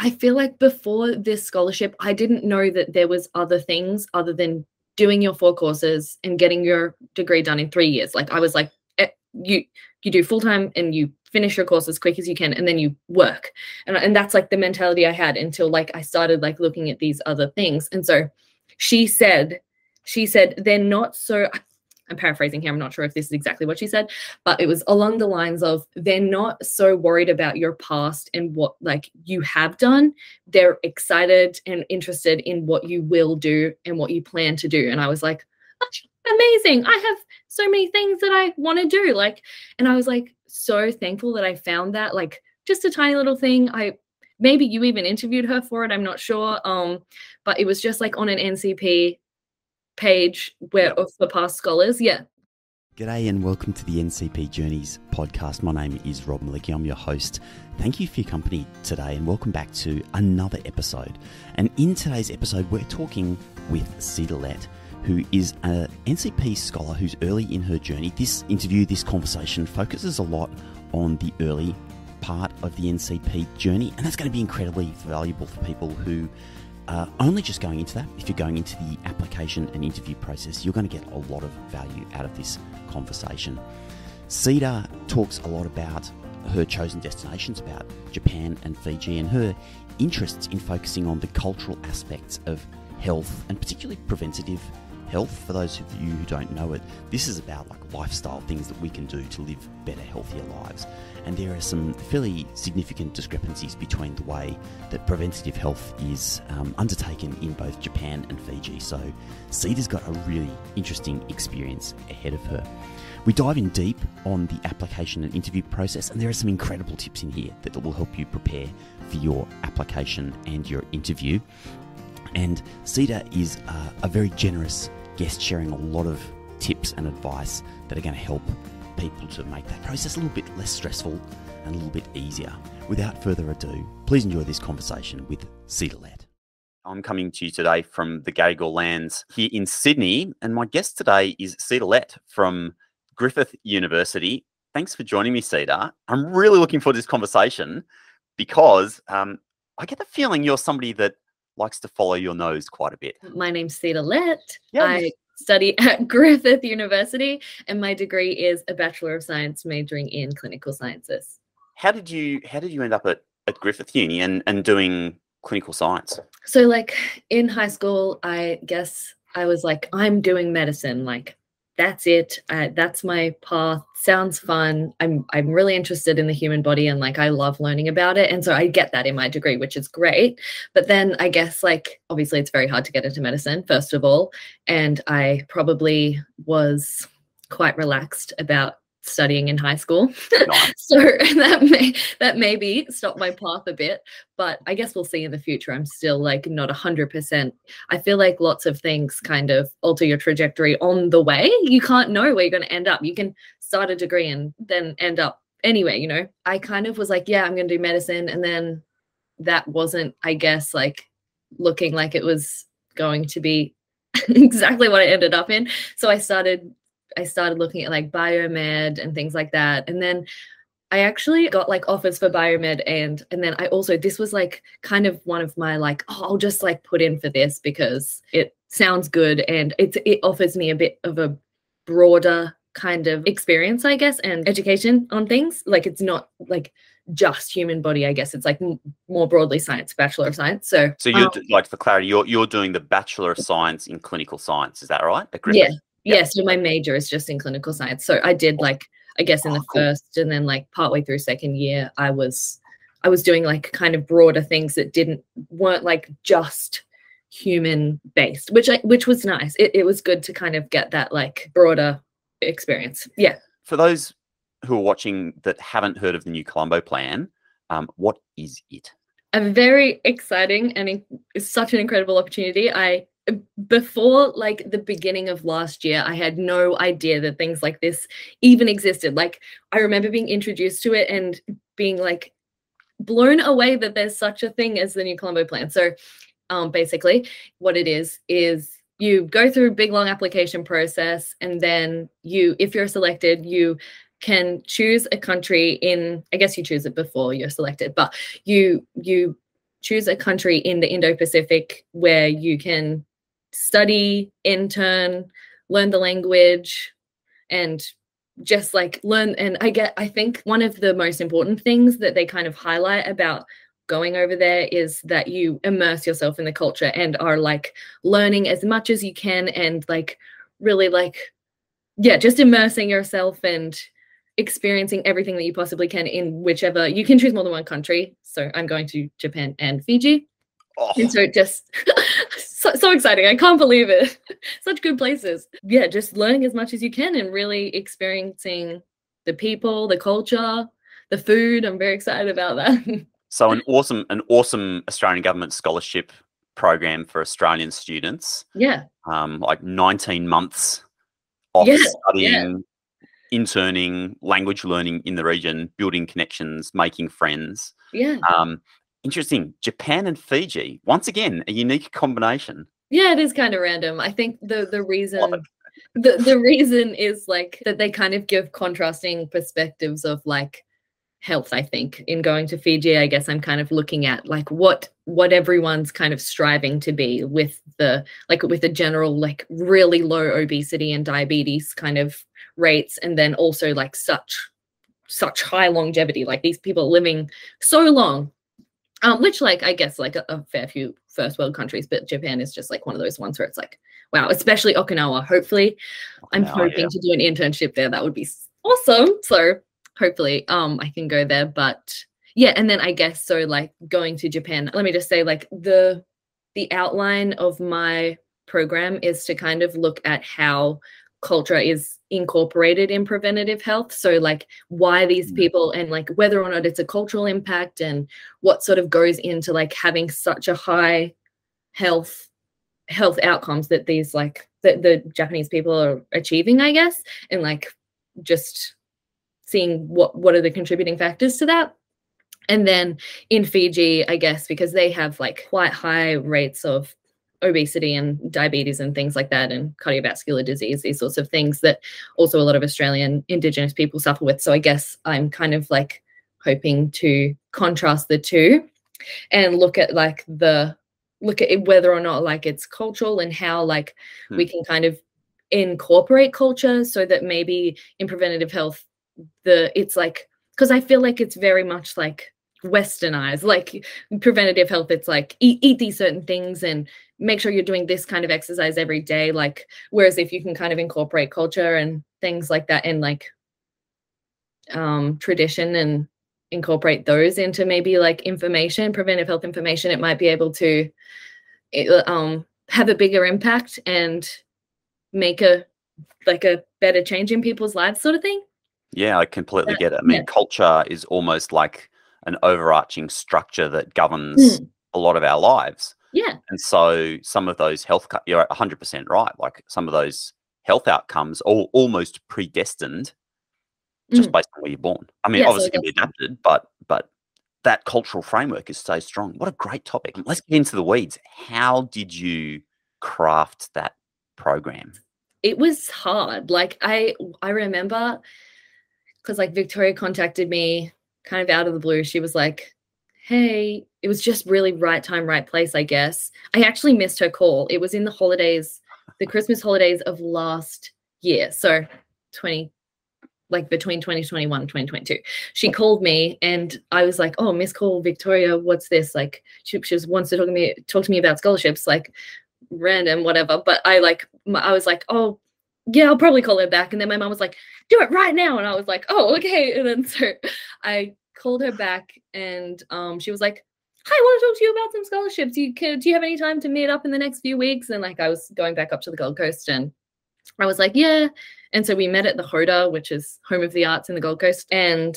I feel like before this scholarship, I didn't know that there was other things other than doing your four courses and getting your degree done in three years. Like I was like, eh, you you do full time and you finish your course as quick as you can and then you work and, and that's like the mentality i had until like i started like looking at these other things and so she said she said they're not so i'm paraphrasing here i'm not sure if this is exactly what she said but it was along the lines of they're not so worried about your past and what like you have done they're excited and interested in what you will do and what you plan to do and i was like amazing i have so many things that i want to do like and i was like so thankful that I found that like just a tiny little thing. I maybe you even interviewed her for it. I'm not sure. Um, but it was just like on an NCP page where yep. of the past scholars. Yeah. G'day and welcome to the NCP Journeys podcast. My name is Rob Malicki. I'm your host. Thank you for your company today and welcome back to another episode. And in today's episode, we're talking with Cedar Lett, who is an NCP scholar who's early in her journey. This interview, this conversation focuses a lot on the early part of the NCP journey, and that's going to be incredibly valuable for people who are only just going into that. If you're going into the application and interview process, you're going to get a lot of value out of this conversation. Cedar talks a lot about her chosen destinations, about Japan and Fiji, and her interests in focusing on the cultural aspects of health and particularly preventative health. For those of you who don't know it, this is about like lifestyle things that we can do to live better, healthier lives. And there are some fairly significant discrepancies between the way that preventative health is um, undertaken in both Japan and Fiji. So, Cedar's got a really interesting experience ahead of her. We dive in deep on the application and interview process, and there are some incredible tips in here that will help you prepare for your application and your interview. And Cedar is uh, a very generous guest sharing a lot of tips and advice that are going to help people to make that process a little bit less stressful and a little bit easier. Without further ado, please enjoy this conversation with Cedar Lett. I'm coming to you today from the Gadigal lands here in Sydney, and my guest today is Cedar Lett from Griffith University. Thanks for joining me, Cedar. I'm really looking forward to this conversation because um, I get the feeling you're somebody that likes to follow your nose quite a bit. My name's Cedar Lett. Yeah, I study at Griffith University, and my degree is a Bachelor of Science majoring in clinical sciences. How did you how did you end up at, at Griffith Uni and, and doing clinical science? So like in high school, I guess I was like, I'm doing medicine. Like that's it. Uh, that's my path. Sounds fun. I'm I'm really interested in the human body and like I love learning about it. And so I get that in my degree, which is great. But then I guess like obviously it's very hard to get into medicine, first of all. And I probably was quite relaxed about studying in high school. Nice. so that may that maybe stop my path a bit, but I guess we'll see in the future. I'm still like not a hundred percent. I feel like lots of things kind of alter your trajectory on the way. You can't know where you're going to end up. You can start a degree and then end up anyway. You know, I kind of was like, yeah, I'm going to do medicine, and then that wasn't, I guess, like looking like it was going to be exactly what I ended up in. So I started I started looking at like biomed and things like that. And then I actually got like offers for biomed and and then I also this was like kind of one of my like oh I'll just like put in for this because it sounds good and it's it offers me a bit of a broader kind of experience I guess and education on things. Like it's not like just human body I guess. It's like m- more broadly science bachelor of science. So so you're um, like for clarity you're you're doing the bachelor of science in clinical science is that right? Yeah yeah, so my major is just in clinical science. So I did like I guess in the first and then like partway through second year, I was I was doing like kind of broader things that didn't weren't like just human based, which I which was nice. It it was good to kind of get that like broader experience. Yeah. For those who are watching that haven't heard of the new Colombo plan, um, what is it? A very exciting and it's such an incredible opportunity. I before like the beginning of last year i had no idea that things like this even existed. Like i remember being introduced to it and being like blown away that there's such a thing as the new colombo plan. So um, basically what it is is you go through a big long application process and then you if you're selected you can choose a country in i guess you choose it before you're selected but you you choose a country in the Indo-Pacific where you can study, intern, learn the language, and just like learn and i get i think one of the most important things that they kind of highlight about going over there is that you immerse yourself in the culture and are like learning as much as you can and like really like yeah just immersing yourself and experiencing everything that you possibly can in whichever you can choose more than one country. So i'm going to japan and fiji oh. and so just so, so exciting. I can't believe it. Such good places. Yeah, just learning as much as you can and really experiencing the people, the culture, the food. I'm very excited about that. so an awesome, an awesome Australian government scholarship program for Australian students. Yeah. Um, like 19 months of yeah, studying, yeah. interning, language learning in the region, building connections, making friends. Yeah. Um, Interesting. Japan and Fiji. Once again, a unique combination. Yeah, it is kind of random. I think the the reason the, the reason is like that they kind of give contrasting perspectives of like health i think in going to fiji i guess i'm kind of looking at like what what everyone's kind of striving to be with the like with the general like really low obesity and diabetes kind of rates and then also like such such high longevity like these people living so long um, which like I guess like a, a, fair few first world countries, but Japan is just like one of those ones where it's like, wow, especially Okinawa. Hopefully, Okinawa, I'm hoping yeah. to do an internship there. That would be awesome. So hopefully, um, I can go there. But yeah, and then I guess so like going to Japan. Let me just say like the the outline of my program is to kind of look at how culture is incorporated in preventative health so like why these mm. people and like whether or not it's a cultural impact and what sort of goes into like having such a high health health outcomes that these like that the japanese people are achieving i guess and like just seeing what what are the contributing factors to that and then in fiji i guess because they have like quite high rates of obesity and diabetes and things like that and cardiovascular disease these sorts of things that also a lot of australian indigenous people suffer with so i guess i'm kind of like hoping to contrast the two and look at like the look at it, whether or not like it's cultural and how like hmm. we can kind of incorporate culture so that maybe in preventative health the it's like because i feel like it's very much like westernized like preventative health it's like eat, eat these certain things and make sure you're doing this kind of exercise every day like whereas if you can kind of incorporate culture and things like that and like um tradition and incorporate those into maybe like information preventive health information it might be able to um have a bigger impact and make a like a better change in people's lives sort of thing yeah i completely get it i mean yeah. culture is almost like an overarching structure that governs mm. a lot of our lives. Yeah. And so some of those health, you're 100% right. Like some of those health outcomes are almost predestined just mm. based on where you're born. I mean, yeah, obviously so can be adapted, but, but that cultural framework is so strong. What a great topic. Let's get into the weeds. How did you craft that program? It was hard. Like I, I remember because like Victoria contacted me kind of out of the blue, she was like, Hey, it was just really right time, right place, I guess. I actually missed her call. It was in the holidays, the Christmas holidays of last year. So 20, like between 2021 and 2022. She called me and I was like, Oh, Miss Call Victoria, what's this? Like she, she was wants to talk to me, talk to me about scholarships, like random, whatever. But I like I was like, Oh, yeah, I'll probably call her back. And then my mom was like, do it right now. And I was like, oh, okay. And then so I called her back and um, she was like, hi, I want to talk to you about some scholarships. You do you have any time to meet up in the next few weeks? And like I was going back up to the Gold Coast and I was like, yeah. And so we met at the HOTA, which is Home of the Arts in the Gold Coast. And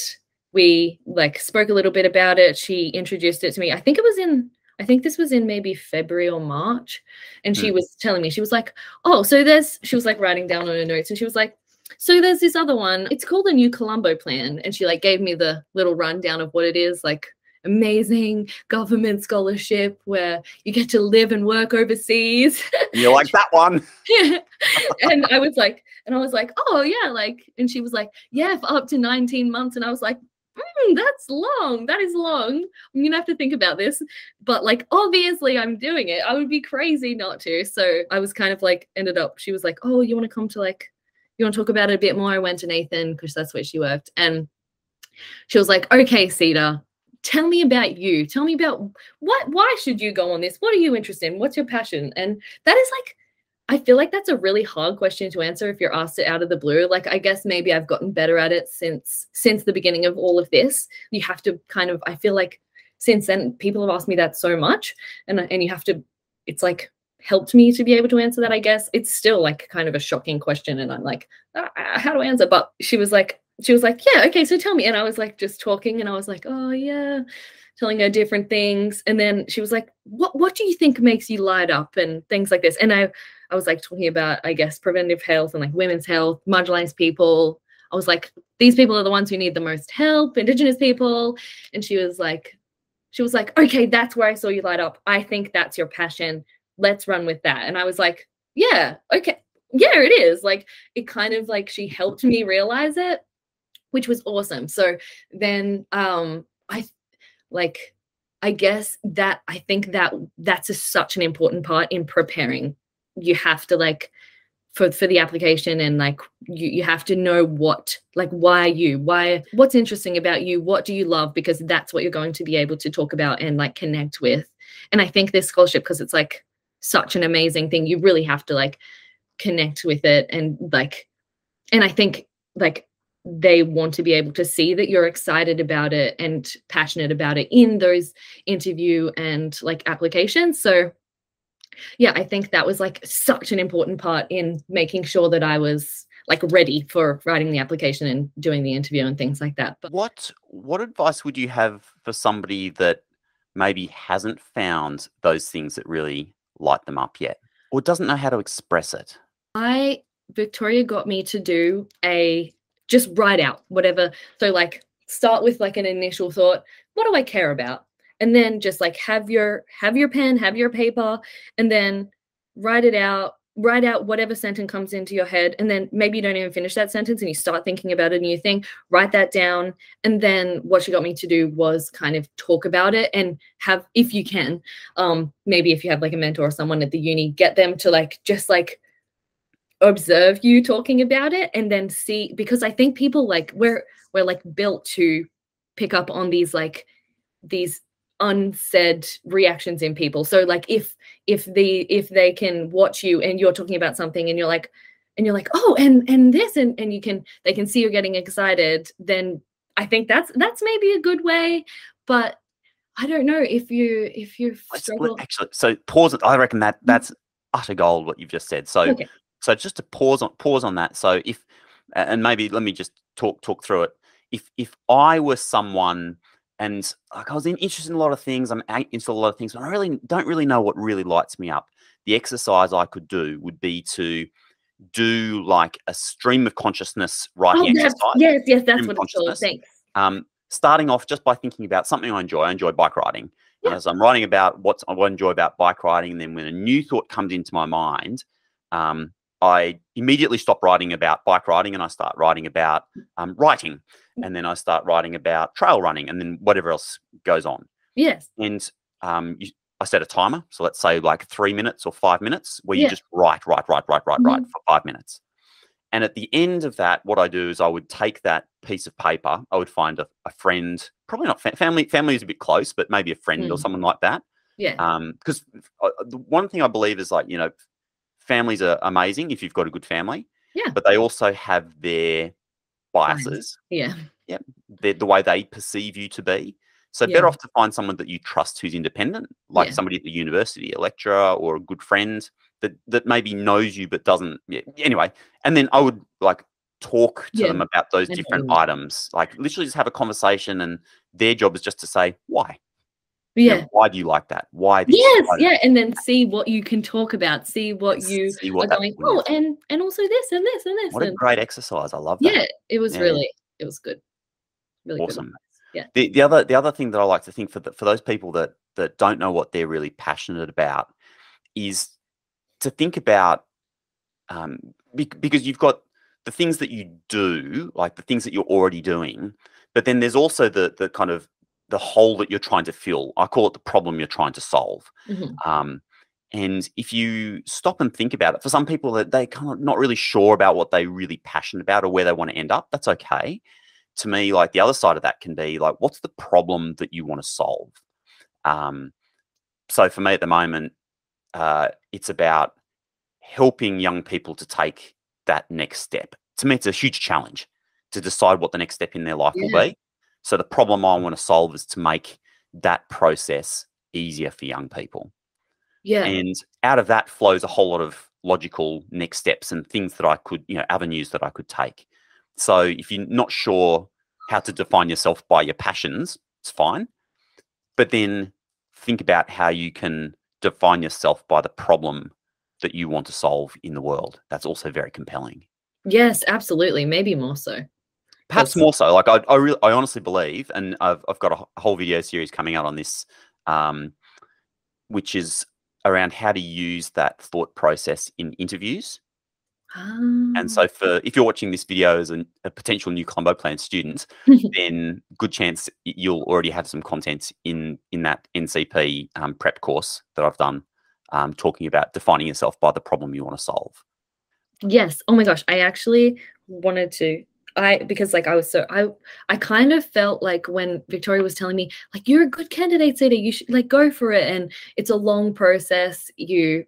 we like spoke a little bit about it. She introduced it to me. I think it was in I think this was in maybe February or March. And she mm. was telling me, she was like, Oh, so there's, she was like writing down on her notes and she was like, So there's this other one. It's called the New Colombo Plan. And she like gave me the little rundown of what it is like amazing government scholarship where you get to live and work overseas. you like that one. yeah. And I was like, and I was like, oh yeah, like, and she was like, yeah, for up to 19 months. And I was like, mm, that's long. That is long. I'm gonna have to think about this. But like obviously I'm doing it. I would be crazy not to. So I was kind of like ended up, she was like, Oh, you want to come to like you want to talk about it a bit more? I went to Nathan because that's where she worked. And she was like, Okay, Cedar, tell me about you. Tell me about what why should you go on this? What are you interested in? What's your passion? And that is like I feel like that's a really hard question to answer if you're asked it out of the blue. Like I guess maybe I've gotten better at it since since the beginning of all of this. You have to kind of I feel like since then people have asked me that so much and and you have to it's like helped me to be able to answer that I guess. It's still like kind of a shocking question and I'm like ah, ah how do I answer? But she was like she was like, "Yeah, okay, so tell me." And I was like just talking and I was like, "Oh, yeah." telling her different things and then she was like what what do you think makes you light up and things like this and i I was like talking about, I guess, preventive health and like women's health, marginalized people. I was like, these people are the ones who need the most help, Indigenous people. And she was like, she was like, okay, that's where I saw you light up. I think that's your passion. Let's run with that. And I was like, yeah, okay. Yeah, it is. Like, it kind of like she helped me realize it, which was awesome. So then, um, I like, I guess that I think that that's a, such an important part in preparing you have to like for for the application and like you you have to know what like why you why what's interesting about you what do you love? Because that's what you're going to be able to talk about and like connect with. And i think this scholarship because it's like such an amazing thing you really have to like connect with it and like and i think like they want to be able to see that you're excited about it and passionate about it in those interview and like applications. So yeah, I think that was like such an important part in making sure that I was like ready for writing the application and doing the interview and things like that. But what what advice would you have for somebody that maybe hasn't found those things that really light them up yet or doesn't know how to express it? I Victoria got me to do a just write out whatever. So like start with like an initial thought, what do I care about? And then just like have your have your pen have your paper and then write it out write out whatever sentence comes into your head and then maybe you don't even finish that sentence and you start thinking about a new thing write that down and then what she got me to do was kind of talk about it and have if you can um maybe if you have like a mentor or someone at the uni get them to like just like observe you talking about it and then see because i think people like we're we're like built to pick up on these like these unsaid reactions in people. So like if if the if they can watch you and you're talking about something and you're like and you're like oh and and this and and you can they can see you're getting excited then i think that's that's maybe a good way. But i don't know if you if you struggle actually so pause i reckon that mm-hmm. that's utter gold what you've just said. So okay. so just to pause on pause on that. So if and maybe let me just talk talk through it. If if i were someone and like I was in, interested in a lot of things. I'm into a lot of things, but I really don't really know what really lights me up. The exercise I could do would be to do like a stream of consciousness writing oh, exercise. Yes, yes, that's what it's called. Thanks. Um, starting off just by thinking about something I enjoy. I enjoy bike riding. Yeah. As I'm writing about what I enjoy about bike riding, and then when a new thought comes into my mind, um, I immediately stop writing about bike riding and I start writing about um, writing and then I start writing about trail running, and then whatever else goes on. Yes. And um, you, I set a timer, so let's say like three minutes or five minutes, where you just write, write, write, write, write, mm-hmm. write for five minutes. And at the end of that, what I do is I would take that piece of paper. I would find a, a friend, probably not fa- family. Family is a bit close, but maybe a friend mm. or someone like that. Yeah. Um, because uh, the one thing I believe is like you know, families are amazing if you've got a good family. Yeah. But they also have their biases. Yeah. Yeah. The, the way they perceive you to be. So yeah. better off to find someone that you trust who's independent, like yeah. somebody at the university, a lecturer or a good friend that that maybe knows you but doesn't. Yeah. Anyway, and then I would like talk to them about those different items. Like literally just have a conversation, and their job is just to say why yeah you know, why do you like that? Why yes yeah and then see what you can talk about see what you see what are going oh and and also this and this and this what and, a great exercise. I love that. Yeah it was yeah. really it was good. Really awesome. good yeah. The, the other the other thing that i like to think for the, for those people that that don't know what they're really passionate about is to think about um because you've got the things that you do like the things that you're already doing but then there's also the the kind of the hole that you're trying to fill. I call it the problem you're trying to solve. Mhm. Um, and if you stop and think about it, for some people that they kind of not really sure about what they're really passionate about or where they want to end up, that's okay. To me, like the other side of that can be like, what's the problem that you want to solve? Um, so for me at the moment, uh, it's about helping young people to take that next step. To me, it's a huge challenge to decide what the next step in their life will be. So the problem I want to solve is to make that process easier for young people. Yeah. And out of that flows a whole lot of logical next steps and things that I could, you know, avenues that I could take. So if you're not sure how to define yourself by your passions, it's fine. But then think about how you can define yourself by the problem that you want to solve in the world. That's also very compelling. yes, absolutely. Maybe more so. Perhaps more so. Like I, I really, I honestly believe, and I've, I've got a whole video series coming out on this, um, which is around how to use that thought process in interviews. Um, And so, for if you're watching this video as an, a potential new Colombo plan student, then good chance you'll already have some content in in that NCP um, prep course that I've done, um, talking about defining yourself by the problem you want to solve. Yes. Oh my gosh. I actually wanted to. I because like I was so I I kind of felt like when Victoria was telling me like you're a good candidate, Cedar, you should like go for it, and it's a long process. You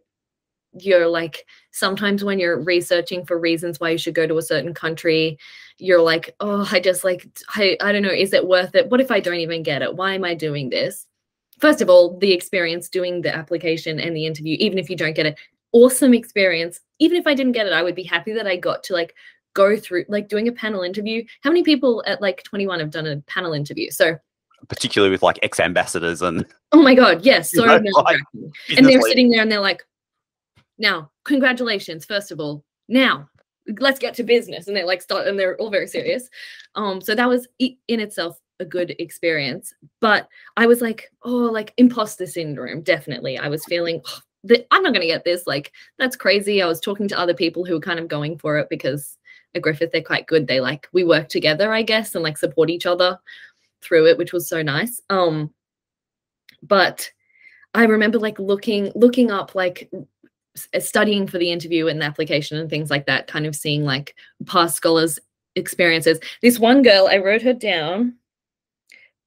you're like sometimes when you're researching for reasons why you should go to a certain country, you're like, oh, I just like I I don't know, is it worth it? What if I don't even get it? Why am I doing this? First of all, the experience doing the application and the interview, even if you don't get it, awesome experience. Even if I didn't get it, I would be happy that I got to like go through like doing a panel interview. How many people at like 21 have done a panel interview? So, Particularly with like ex ambassadors and oh my god, yes, so know, like, and they're sitting there and they're like, now, congratulations, first of all. Now, let's get to business. And they like start and they're all very serious. Um, so that was in itself a good experience. But I was like, oh, like imposter syndrome, definitely. I was feeling "Oh, that I'm not gonna get this. Like, that's crazy. I was talking to other people who were kind of going for it because at Griffith, they're quite good. They like we work together, I guess, and like support each other through it, which was so nice. Um, but I remember like looking looking up like uh, studying for the interview and the application and things like that, kind of seeing like past scholars' experiences. This one girl, I wrote her down,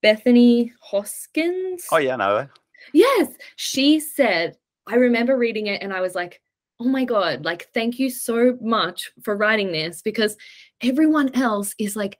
Bethany Hoskins. oh yeah, no, Yes, she said, I remember reading it and I was like, oh my God, like, thank you so much for writing this because everyone else is like,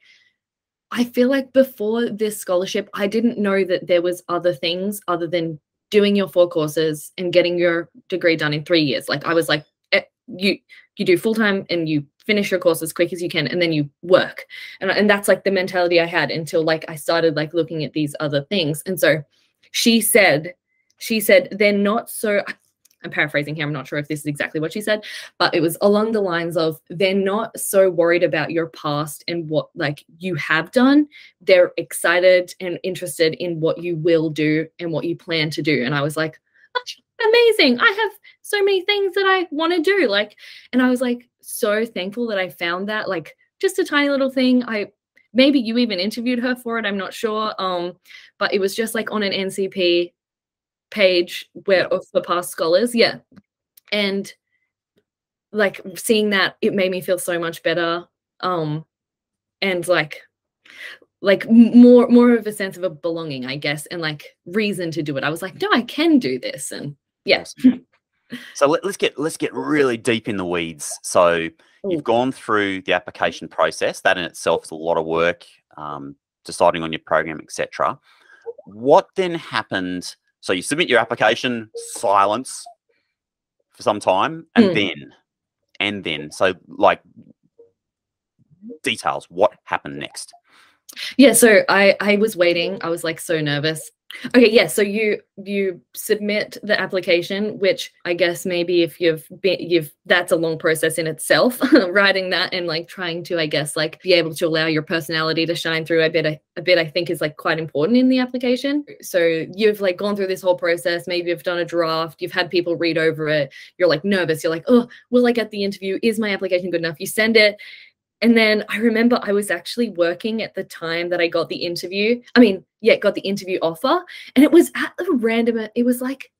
I feel like before this scholarship, I didn't know that there was other things other than doing your four courses and getting your degree done in three years. Like I was like, eh, you you do full time and you finish your course as quick as you can and then you work. And, and that's like the mentality I had until like I started like looking at these other things. And so she said, she said, they're not so I'm paraphrasing here. I'm not sure if this is exactly what she said, but it was along the lines of they're not so worried about your past and what like you have done. They're excited and interested in what you will do and what you plan to do. And I was like, amazing. I have so many things that I want to do. Like, and I was like so thankful that I found that like just a tiny little thing. I maybe you even interviewed her for it. I'm not sure. Um, but it was just like on an NCP page where Yep. of for past scholars yeah and like seeing that it made me feel so much better um and like like more more of a sense of a belonging i guess and like reason to do it i was like no i can do this and yeah so let, us get let's get really deep in the weeds. So you've gone through the application process. That in itself is a lot of work. Um, deciding on your program, etc. What then happened? So you submit your application, silence for some time, and Mm. then, and then, so like details. What happened next? Yeah, so I I was waiting. I was like so nervous. Okay, yeah, so you you submit the application, which I guess maybe if you've been you've that's a long process in itself, writing that and like trying to I guess like be able to allow your personality to shine through a bit a bit I think is like quite important in the application. So you've like gone through this whole process, maybe you've done a draft, you've had people read over it, you're like nervous, you're like, "Oh, will I get the interview? Is my application good enough?" You send it and then I remember I was actually working at the time that I got the interview. I mean, yeah, got the interview offer. And it was at a random, it was like,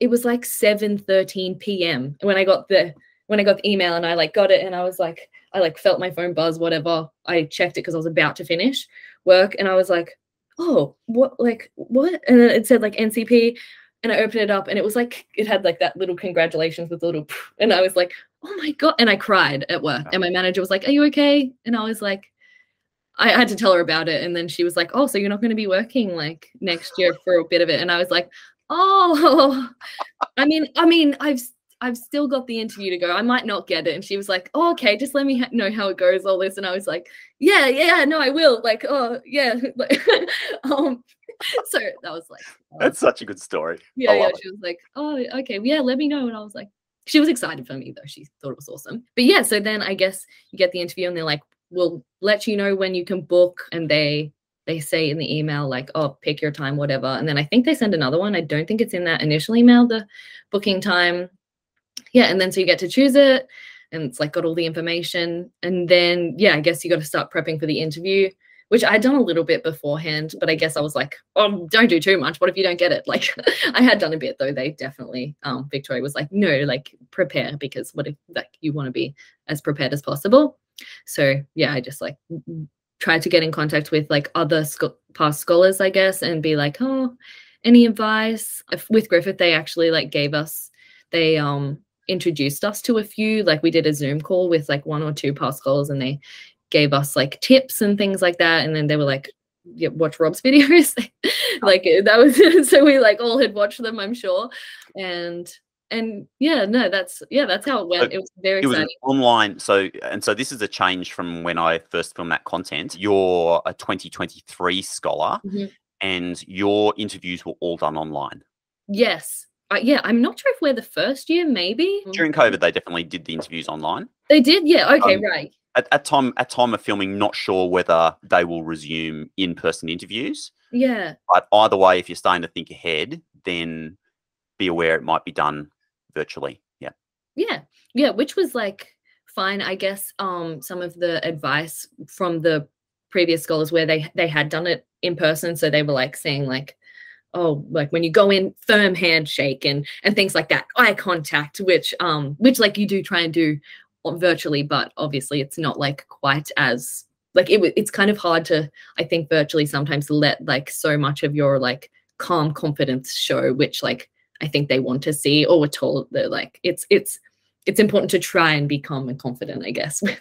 it was like 7 13 p.m. when I got the when I got the email and I like got it and I was like, I like felt my phone buzz, whatever. I checked it because I was about to finish work and I was like, oh, what like what? And then it said like NCP and I opened it up and it was like it had like that little congratulations with a little and I was like, oh my god and i cried at work and my manager was like are you okay? And i was like i had to tell her about it and then she was like oh so you're not going to be working like next year for a bit of it? And i was like oh i mean i mean i've i've still got the interview to go. I might not get it. And she was like oh okay just let me ha- know how it goes all this. And i was like yeah yeah no i will. Like oh yeah. Um so that was like that's such a good story. Yeah yeah she was like oh okay yeah let me know. And i was like she was excited for me though. She thought it was awesome. But yeah, so then I guess you get the interview and they're like, we'll let you know when you can book. And they they say in the email, like, oh, pick your time, whatever. And then I think they send another one. I don't think it's in that initial email, the booking time. Yeah. And then so you get to choose it and it's like got all the information. And then yeah, I guess you got to start prepping for the interview which I'd done a little bit beforehand, but I guess I was like, oh, don't do too much. What if you don't get it? Like I had done a bit though. They definitely, um, Victoria was like, no, like prepare because what if like you want to be as prepared as possible. So yeah, I just like tried to get in contact with like other past scholars, I guess, and be like, oh, any advice? With Griffith, they actually like gave us, they um introduced us to a few like we did a zoom call with like one or two past scholars and they gave us like tips and things like that. And then they were like, yeah, watch Rob's videos. like that was so we like all had watched them, I'm sure. And and yeah, no, that's yeah, that's how it went. So it was very it exciting. Was online. So and so this is a change from when I first filmed that content. You're a 2023 scholar mm-hmm. and your interviews were all done online. Yes. Uh, yeah, I'm not sure if we're the first year, maybe. During COVID, they definitely did the interviews online. They did, yeah. Okay, um, right at, at time at time of filming, not sure whether they will resume in person interviews. Yeah. But either way, if you're starting to think ahead, then be aware it might be done virtually. Yeah. Yeah. Yeah. Which was like fine. I guess um some of the advice from the previous scholars where they they had done it in person. So they were like saying like, oh, like when you go in, firm handshake and and things like that, eye contact, which um which like you do try and do virtually, but obviously it's not like quite as like it. It's kind of hard to I think virtually sometimes let like so much of your like calm confidence show, which like I think they want to see, or we're told that like it's it's it's important to try and be calm and confident. I guess.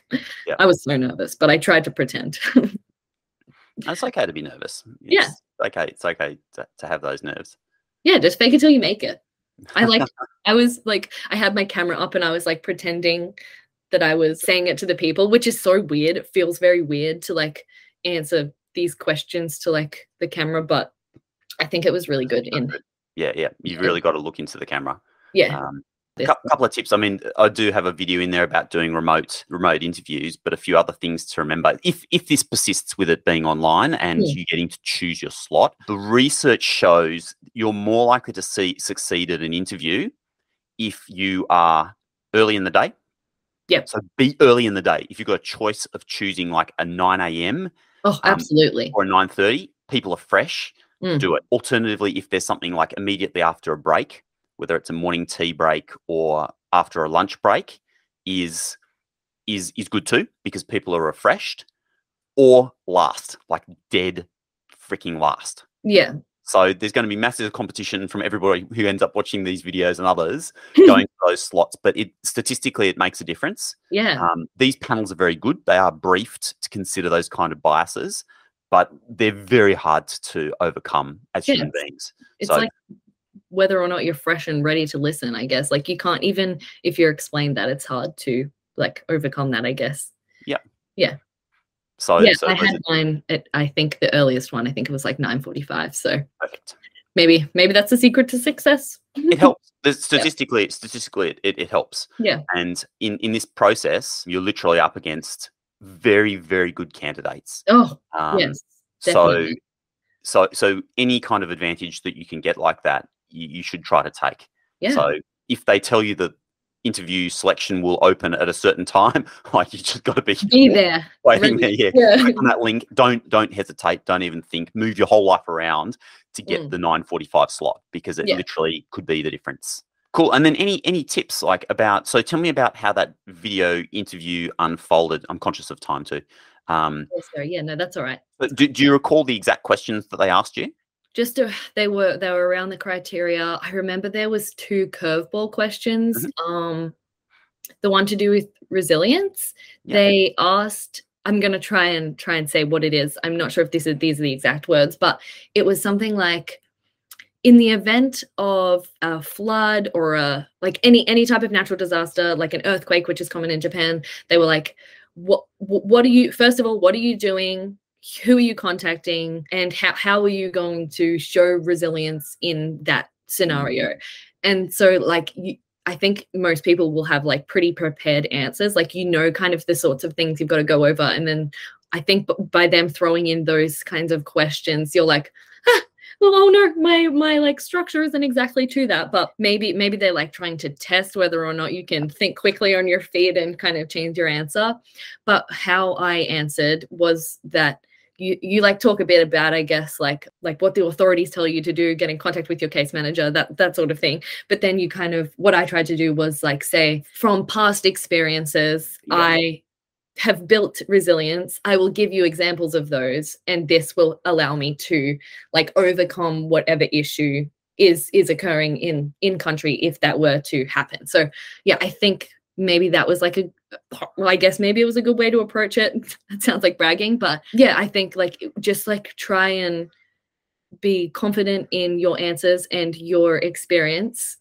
Yeah. I was so nervous, but I tried to pretend. it's okay to be nervous. It's yeah. Okay. It's okay to, to have those nerves. Yeah, just fake it till you make it. I like I was like I had my camera up and I was like pretending that I was saying it to the people, which is so weird. It feels very weird to like answer these questions to like the camera, but I think it was really good in yeah, yeah. You've really got to look into the camera. Yeah. Um, a couple of tips. I mean, I do have a video in there about doing remote remote interviews, but a few other things to remember. If if this persists with it being online and yeah. you getting to choose your slot, the research shows you're more likely to see succeed at an interview if you are early in the day Yep. So be early in the day. If you've got a choice of choosing like a 9 a.m. Oh, um, absolutely. Um, or a 9.30, people are fresh, mm. do it. Alternatively, if there's something like immediately after a break, whether it's a morning tea break or after a lunch break, is is is good too because people are refreshed. Or last, like dead freaking last. Yeah. So there's going to be massive competition from everybody who ends up watching these videos and others going to those slots. But it statistically, it makes a difference. Yeah. Um, these panels are very good. They are briefed to consider those kind of biases, but they're very hard to overcome as yeah, human beings. It's so, like whether or not you're fresh and ready to listen. I guess like you can't even if you're explained that it's hard to like overcome that. I guess. Yeah. Yeah. So yeah, so I had mine at I think the earliest one. I think it was like 9:45. So perfect. Maybe maybe that's the secret to success. it helps. statistically, yeah. statistically, it, it helps. Yeah. And in in this process, you're literally up against very very good candidates. Oh um, yes. Definitely. So so so any kind of advantage that you can get like that, you, you should try to take. Yeah. So if they tell you that interview selection will open at a certain time. like you just got to be be there, waiting there. Yeah, yeah. Click on that link. Don't don't hesitate. Don't even think. Move your whole life around to get mm. the nine forty five slot because it yeah. literally could be the difference. Cool. And then any any tips like about so tell me about how that video interview unfolded. I'm conscious of time too. Um, yes, sir. Yeah, no, that's all right. Do, do you recall the exact questions that they asked you? Just to, they were they were around the criteria. I remember there was two curveball questions. Mm-hmm. Um, the one to do with resilience. Yeah. They asked. I'm gonna try and try and say what it is. I'm not sure if this is these are the exact words, but it was something like in the event of a flood or a like any any type of natural disaster like an earthquake which is common in japan they were like what what are you first of all what are you doing who are you contacting and how, how are you going to show resilience in that scenario? Mm-hmm. and so like you, i think most people will have like pretty prepared answers like you know kind of the sorts of things you've got to go over. And then i think by them throwing in those kinds of questions you're like ah, well oh no my my like structure isn't exactly to that. But maybe maybe they're like trying to test whether or not you can think quickly on your feet and kind of change your answer. But how i answered was that you you like talk a bit about i guess like like what the authorities tell you to do get in contact with your case manager that that sort of thing. But then you kind of what i tried to do was like say from past experiences yeah. i have built resilience. I will give you examples of those and this will allow me to like overcome whatever issue is is occurring in in country if that were to happen. So yeah i think maybe that was like a well, I guess maybe it was a good way to approach it. That sounds like bragging, but yeah, I think like just like try and be confident in your answers and your experience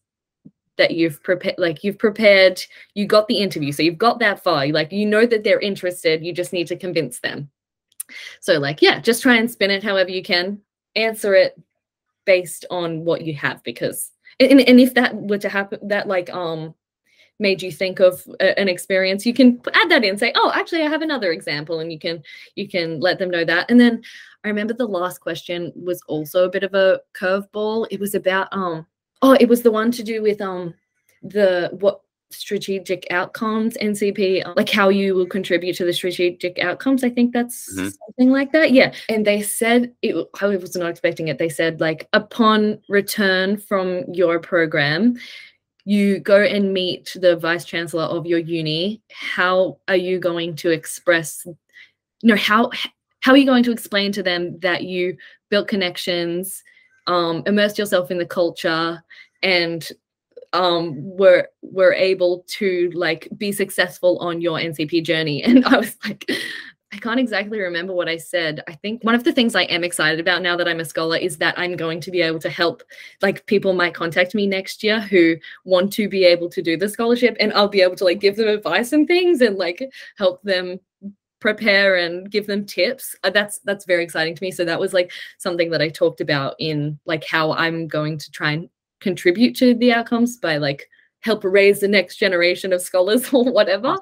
that you've prepared like you've prepared you got the interview so you've got that far. Like you know that they're interested you just need to convince them. So like yeah just try and spin it however you can. Answer it based on what you have because and, and if that were to happen that like um made you think of a, an experience you can add that in say oh actually i have another example and you can you can let them know that. And then i remember the last question was also a bit of a curveball. It was about um oh it was the one to do with um the what strategic outcomes ncp like how you will contribute to the strategic outcomes i think that's mm-hmm. something like that yeah. And they said it i was not expecting it. They said like upon return from your program you go and meet the vice chancellor of your uni how are you going to express you know how how are you going to explain to them that you built connections um, immersed yourself in the culture and um were were able to like be successful on your ncp journey? And i was like I can't exactly remember what I said. I think one of the things I am excited about now that I'm a scholar is that I'm going to be able to help, like, people might contact me next year who want to be able to do the scholarship, and I'll be able to, like, give them advice and things and, like, help them prepare and give them tips uh, that's that's very exciting to me so that was like something that i talked about in like how i'm going to try and contribute to the outcomes by like help raise the next generation of scholars or whatever.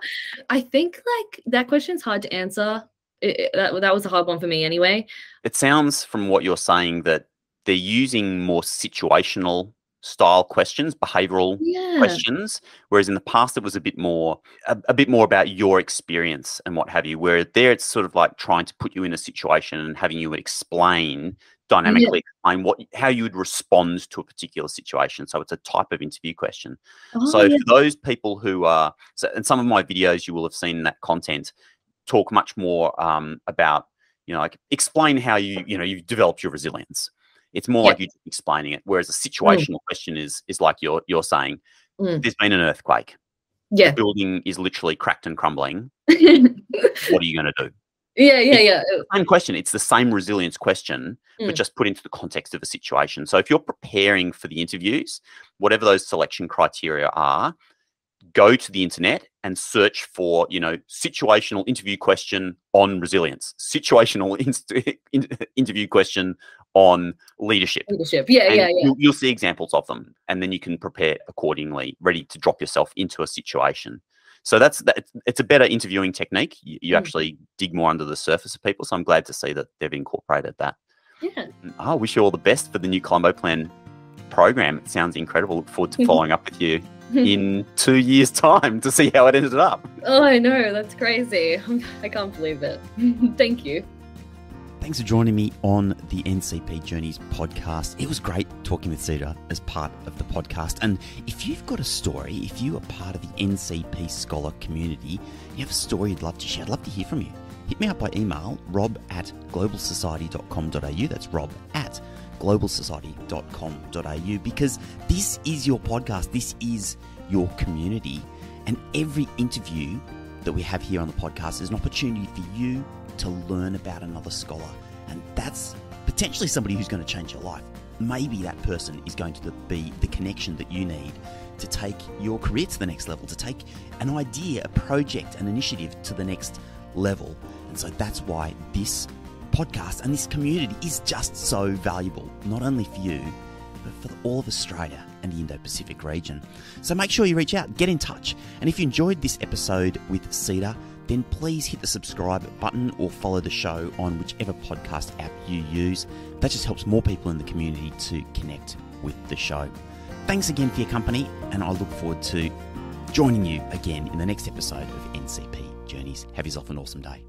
I think like that question's hard to answer. It, it, that, that was a hard one for me anyway. It sounds from what you're saying that they're using more situational style questions, behavioral yeah. questions, whereas in the past it was a bit more a, a, bit more about your experience and what have you. Where there it's sort of like trying to put you in a situation and having you explain dynamically yeah. explain what how you would respond to a particular situation. So it's a type of interview question. Oh, so yeah. for those people who are, so in some of my videos, you will have seen that content talk much more um, about you know like explain how you you know you've developed your resilience. It's more like you explaining it, whereas a mm. situational mm. question is is like you're you're saying mm. there's been an earthquake. Yeah, the building is literally cracked and crumbling. what are you going to do? Yeah, yeah, yeah. Same question. It's the same resilience question, mm. but just put into the context of a situation. So if you're preparing for the interviews, whatever those selection criteria are, go to the internet and search for, you know, situational interview question on resilience, situational in- in- interview question on leadership. Leadership. Yeah, and yeah, yeah. You'll, you'll see examples of them, and then you can prepare accordingly, ready to drop yourself into a situation. So that's that, it's a better interviewing technique. You, you mm. actually dig more under the surface of people. So I'm glad to see that they've incorporated that. Yeah. I wish you all the best for the new Colombo Plan program. It sounds incredible. Look forward to mm-hmm. following up with you in two years' time to see how it ended up. Oh, I know. That's crazy. I can't believe it. Thank you. Thanks for joining me on the NCP Journeys podcast. It was great talking with Cedar as part of the podcast. And if you've got a story, if you are part of the NCP Scholar community, you have a story you'd love to share, I'd love to hear from you. Hit me up by email, rob at globalsociety.com.au. That's rob at globalsociety.com.au because this is your podcast, this is your community, and every interview that we have here on the podcast is an opportunity for you to learn about another scholar, and that's potentially somebody who's going to change your life. Maybe that person is going to be the connection that you need to take your career to the next level, to take an idea, a project, an initiative to the next level. And so that's why this podcast and this community is just so valuable, not only for you, but for all of Australia and the Indo Pacific region. So make sure you reach out, get in touch. And if you enjoyed this episode with Cedar, then please hit the subscribe button or follow the show on whichever podcast app you use. That just helps more people in the community to connect with the show. Thanks again for your company, and I look forward to joining you again in the next episode of NCP Journeys. Have yourself an awesome day.